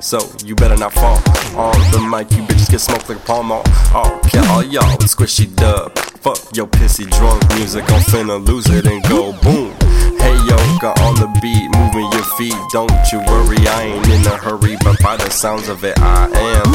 so you better not fall. On the mic, you bitches get smoked like a Pall Mall. Oh, kill all y'all with squishy dub. Fuck your pissy drunk music, I'm finna lose it and go boom. Hey yo, got on the beat, moving your feet. Don't you worry, I ain't in a hurry, but by the sounds of it, I am.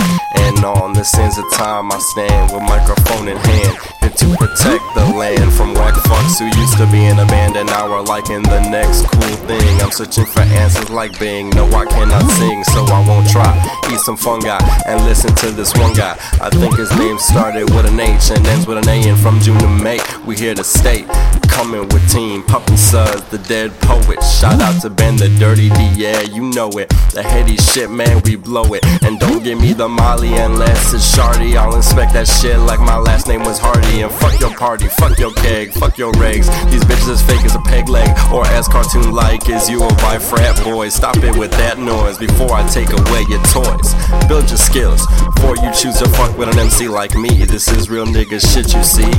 And on the sands of time, I stand with microphone in hand, to protect the land from whack fucks who used to be in a band and now are liking the next cool thing. I'm searching for answers like Bing. No, I cannot sing, so I won't try. Eat some fungi and listen to this one guy. I think his name started with an H and ends with an A, and from June to May, we here to stay coming with Team Puppy Suds, the dead poet. Shout out to Ben the Dirty D, yeah, you know it. The heady shit, man, we blow it. And don't give me the Molly unless it's Shardy. I'll inspect that shit like my last name was Hardy. And fuck your party, fuck your keg, fuck your regs. These bitches as fake as a peg leg or as cartoon like as you or by frat boys. Stop it with that noise before I take away your toys. Build your skills before you choose to fuck with an MC like me. This is real nigga shit, you see.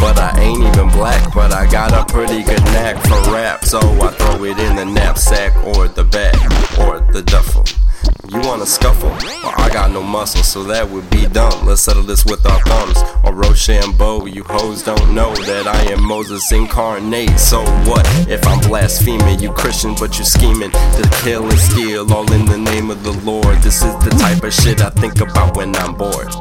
But I ain't black, but I got a pretty good knack for rap. So I throw it in the knapsack or the bag or the duffel. You wanna scuffle? Well, I got no muscle, so that would be dumb. Let's settle this with our thumbs. Or Rochambeau, you hoes don't know that I am Moses incarnate. So what if I'm blaspheming? You Christian, but you scheming to kill and steal, all in the name of the Lord. This is the type of shit I think about when I'm bored.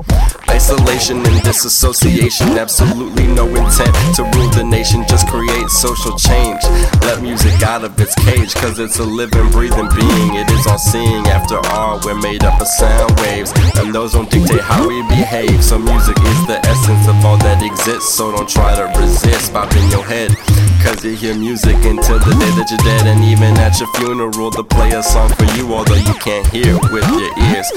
Isolation and disassociation, absolutely no intent to rule the nation, just create social change. Let music out of its cage, cause it's a living, breathing being. It is all seeing, after all, we're made up of sound waves, and those don't dictate how we behave. So, music is the essence of all that exists, so don't try to resist, pop in your head. Cause you hear music until the day that you're dead, and even at your funeral, they'll play a song for you, although you can't hear with your ears.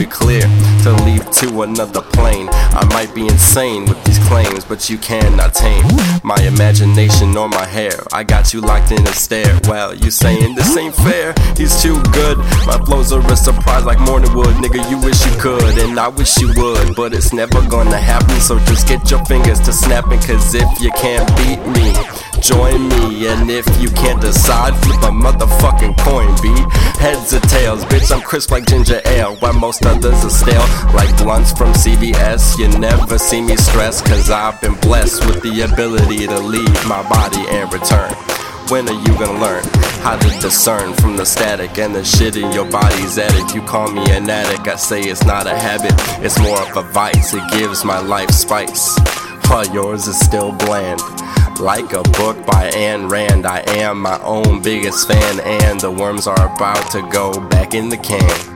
Will be clear to leave to another plane. I might be insane with these claims, but you cannot tame my imagination or my hair. I got you locked in a stare. Well, you saying this ain't fair? He's too good. My flows are a surprise like morning wood, nigga. You wish you could, and I wish you would, but it's never gonna happen. So just get your fingers to snapping, cause if you can't beat me, join me. And if you can't decide, flip a motherfucking coin, B. Heads or tails, bitch, I'm crisp like ginger ale, while most others are stale like blunts from CVS. You never see me stress, cause I've been blessed with the ability to leave my body and return. When are you gonna learn how to discern from the static and the shit in your body's attic? You call me an addict, I say it's not a habit, it's more of a vice. It gives my life spice, while yours is still bland. Like a book by Ayn Rand, I am my own biggest fan, and the worms are about to go back in the can.